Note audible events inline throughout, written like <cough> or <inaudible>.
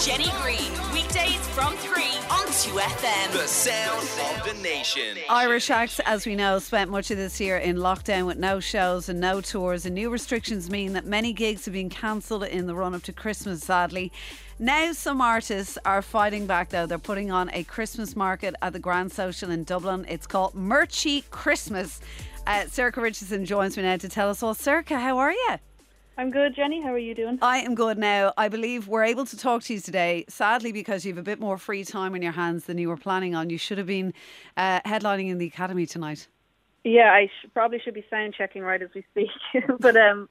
Jenny Green, weekdays from 3 on 2FM. The sound of the nation. Irish acts, as we know, spent much of this year in lockdown with no shows and no tours, and new restrictions mean that many gigs have been cancelled in the run up to Christmas, sadly. Now, some artists are fighting back though. They're putting on a Christmas market at the Grand Social in Dublin. It's called Merchy Christmas. Uh, Sorcha Richardson joins me now to tell us all. Sorcha, how are you? I'm good, Jenny. How are you doing? I am good now. I believe we're able to talk to you today, sadly, because you have a bit more free time in your hands than you were planning on. You should have been uh, headlining in the Academy tonight. Yeah, I sh- probably should be sound checking right as we speak. <laughs> but um,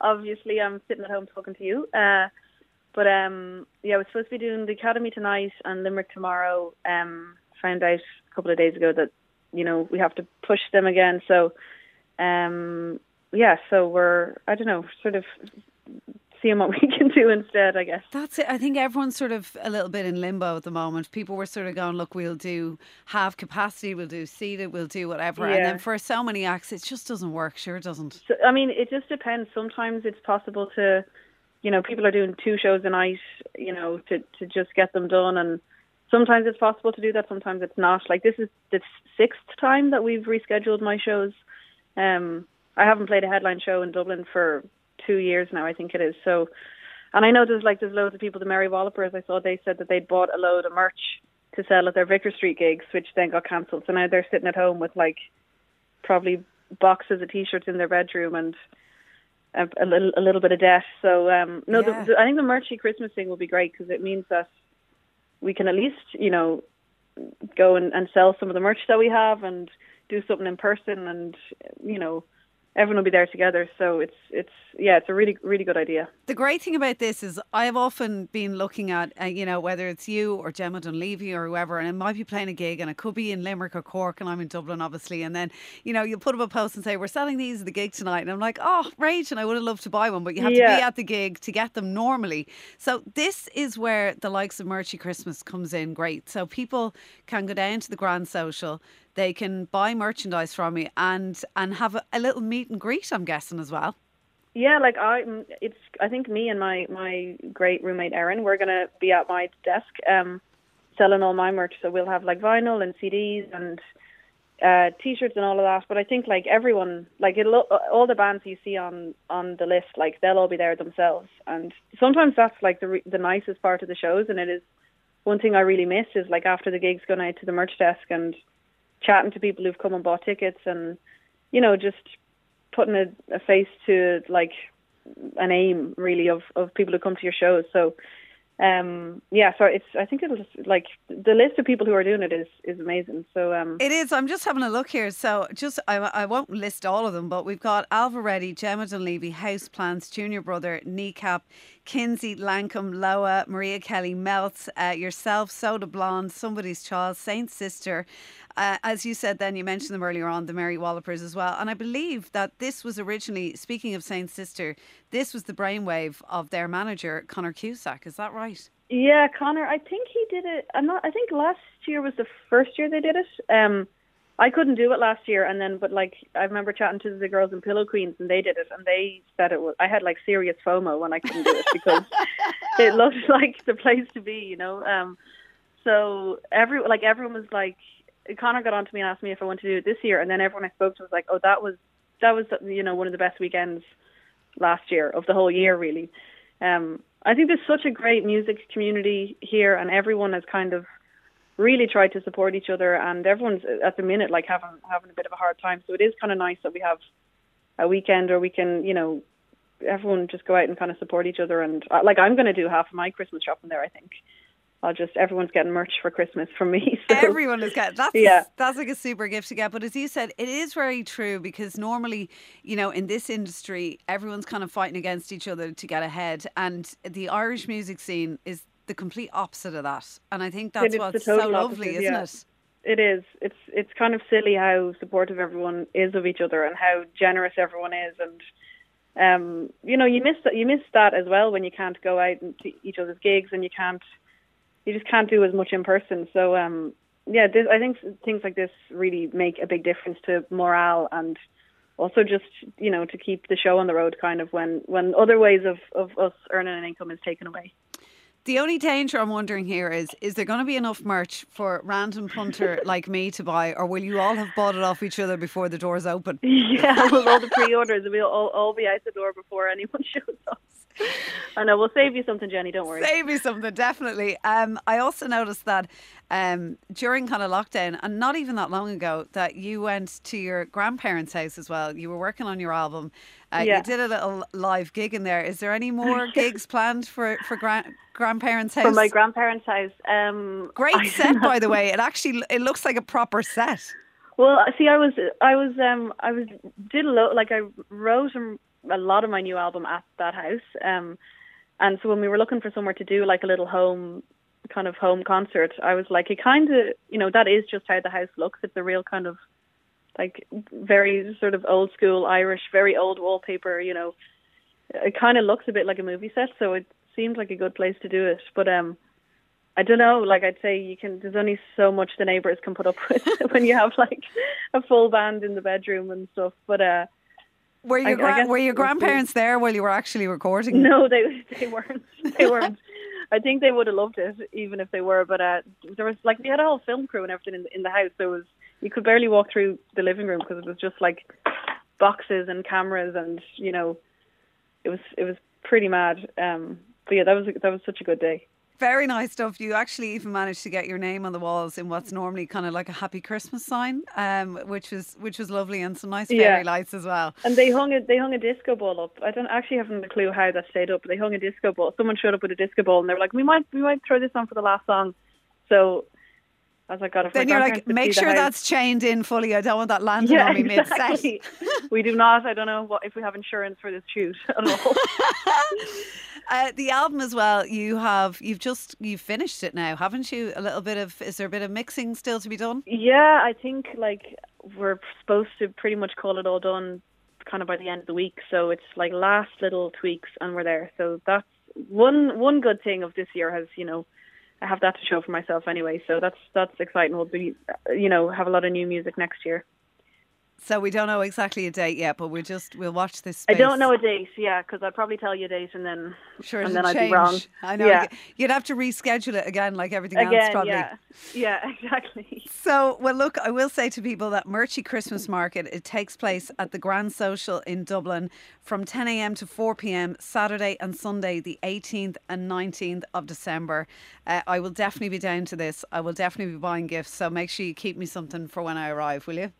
obviously, I'm sitting at home talking to you. Uh, but um, yeah, we're supposed to be doing the Academy tonight and Limerick tomorrow. Um, found out a couple of days ago that you know we have to push them again. So um, yeah, so we're I don't know, sort of seeing what <laughs> we can do instead, I guess. That's it. I think everyone's sort of a little bit in limbo at the moment. People were sort of going, look, we'll do half capacity, we'll do seated, we'll do whatever. Yeah. And then for so many acts, it just doesn't work. Sure, it doesn't. So, I mean, it just depends. Sometimes it's possible to, you know, people are doing two shows a night, you know, to to just get them done, and sometimes it's possible to do that. Sometimes it's not. Like this is the sixth time that we've rescheduled my shows. Um, I haven't played a headline show in Dublin for two years now, I think it is. So, and I know there's like there's loads of people. The Mary Wallopers, I saw they said that they'd bought a load of merch to sell at their Vicar Street gigs, which then got cancelled. So now they're sitting at home with like probably boxes of t-shirts in their bedroom and a, a little a little bit of debt. So um, no, Yeah. the, the, I think the merchy Christmas thing will be great because it means that we can at least you know go and, and sell some of the merch that we have and do something in person and you know everyone will be there together. So it's it's yeah, it's a really really good idea. The great thing about this is I have often been looking at, uh, you know, whether it's you or Gemma Dunleavy or whoever, and it might be playing a gig and it could be in Limerick or Cork and I'm in Dublin, obviously. And then, you know, you'll put up a post and say, we're selling these at the gig tonight. And I'm like, oh, great. And I would have loved to buy one, but you have to be at the gig to get them normally. So this is where the likes of Merchy Christmas comes in great. So people can go down to the Grand Social. They can buy merchandise from you and and have a, a little meet and greet, I'm guessing, as well. Yeah, like I, it's. I think me and my my great roommate Erin, we're gonna be at my desk, um, selling all my merch. So we'll have like vinyl and CDs and uh, t-shirts and all of that. But I think like everyone, like it'll all the bands you see on on the list, like they'll all be there themselves. And sometimes that's like the the nicest part of the shows, and it is one thing I really miss is like after the gigs going out to the merch desk and chatting to people who've come and bought tickets and you know just putting a, a face to like an aim really of of people who come to your shows. So um yeah, so it's I think it'll just like the list of people who are doing it is is amazing. So um It is. I'm just having a look here. So, just I, I won't list all of them, but we've got Ailbhe Reddy, Gemma Dunleavy, House Plants, Junior Brother, Kneecap, Kynsy, Lankum, LOAH, Maria Kelly, Melts, uh, yourself, Soda Blonde, Somebody's Child, Saint Sister. Uh, as you said, then you mentioned them earlier on, the Mary Wallopers as well. And I believe that this was originally, speaking of Saint Sister, this was the brainwave of their manager, Connor Cusack. Is that right? Yeah, Connor. I think he did it. I'm not. I think last year was the first year they did it. Um, I couldn't do it last year, and then but like I remember chatting to the girls in Pillow Queens, and they did it, and they said it was. I had like serious FOMO when I couldn't do it because <laughs> it looked like the place to be, you know. Um, so every like everyone was like, Connor got on to me and asked me if I wanted to do it this year, and then everyone I spoke to was like, oh, that was that was you know one of the best weekends last year of the whole year, really. Um, I think there's such a great music community here, and everyone has kind of really tried to support each other, and everyone's at the minute like having having a bit of a hard time. So it is kind of nice that we have a weekend where we can, you know, everyone just go out and kind of support each other. And uh, like I'm going to do half of my Christmas shopping there. I think I'll just everyone's getting merch for Christmas from me. <laughs> So. Everyone is getting that's Yeah. that's like a super gift to get. But as you said, it is very true because normally, you know, in this industry, everyone's kind of fighting against each other to get ahead, and the Irish music scene is the complete opposite of that. And I think that's what's so lovely, opposite, isn't yeah. it? It is. It's it's kind of silly how supportive everyone is of each other and how generous everyone is, and um, you know, you miss that. You miss that as well when you can't go out to each other's gigs and you can't, you just can't do as much in person. So um, yeah, this, I think things like this really make a big difference to morale and also just you know to keep the show on the road kind of when when other ways of of us earning an income is taken away. The only danger I'm wondering here is is there going to be enough merch for random punter <laughs> like me to buy, or will you all have bought it off each other before the doors open? <laughs> yeah, with all the pre-orders, we'll all, all be out the door before anyone <laughs> shows up. I know we'll save you something, Jenny. Don't worry. Save you something, definitely. Um, I also noticed that um, during kind of lockdown, and not even that long ago, that you went to your grandparents' house as well. You were working on your album. Uh, Yeah. You did a little live gig in there. Is there any more gigs planned for for gran- grandparents' house? From my grandparents' house. Um, Great set, by the <laughs> way. It actually it looks like a proper set. Well, see, I was, I was, um, I was did a lot. Like I wrote a lot of my new album at that house. Um, and so when we were looking for somewhere to do like a little home, kind of home concert, I was like, it kind of, you know, that is just how the house looks. It's a real kind of like very sort of old school Irish, very old wallpaper. You know, it kind of looks a bit like a movie set. So it seemed like a good place to do it. But um, I don't know. Like I'd say, you can. There's only so much the neighbors can put up with <laughs> when you have like a full band in the bedroom and stuff. But uh, Were I- your I gra- guess were your it was good. grandparents there while you were actually recording? no, they they weren't. They weren't. <laughs> I think they would have loved it even if they were. But uh, there was like we had a whole film crew and everything in the, in the house. There was you could barely walk through the living room because it was just like boxes and cameras and you know it was it was pretty mad. Um, but yeah, that was that was such a good day. Very nice stuff. You actually even managed to get your name on the walls in what's normally kind of like a happy Christmas sign, um, which was which was lovely and some nice fairy Yeah. lights as well. And they hung a they hung a disco ball up. I don't actually haven't a clue how that stayed up. But they hung a disco ball. Someone showed up with a disco ball, and they were like, "We might we might throw this on for the last song." So I like, "God, if my Then you're like, make sure that's chained in fully. I don't want that landing yeah, on me mid set. <laughs> we do not. I don't know what if we have insurance for this shoot at all. <laughs> <laughs> Uh, the album as well. You have you've just you've finished it now, haven't you? A little bit of is there a bit of mixing still to be done? yeah, I think like we're supposed to pretty much call it all done, kind of by the end of the week. So it's like last little tweaks, and we're there. So that's one one good thing of this year has you know. I have that to show for myself anyway, so that's that's exciting. We'll be, you know, have a lot of new music next year. So we don't know exactly a date yet, but we'll just we'll watch this. I don't know a date, yeah, because I'd probably tell you a date and then Sure, and then I'd be wrong. I know. Yeah. You'd have to reschedule it again, like everything else, probably. yeah, yeah, <laughs> exactly. So, well, look, I will say to people that Merchy Christmas Market it takes place at the Grand Social in Dublin from 10 a.m. to 4 p.m. Saturday and Sunday, the 18th and 19th of December. Uh, I will definitely be down to this. I will definitely be buying gifts. So make sure you keep me something for when I arrive, will you?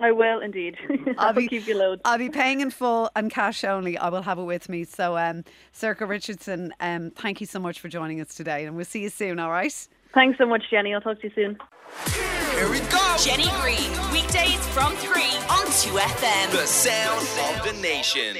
I will indeed. <laughs> I'll keep you loads. I'll be paying in full and cash only. I will have it with me. So, um, Sorcha Richardson, um, thank you so much for joining us today, and we'll see you soon. All right. Thanks so much, Jenny. I'll talk to you soon. Here we go. Jenny Green, weekdays from 3 on 2FM. The sound of the nation.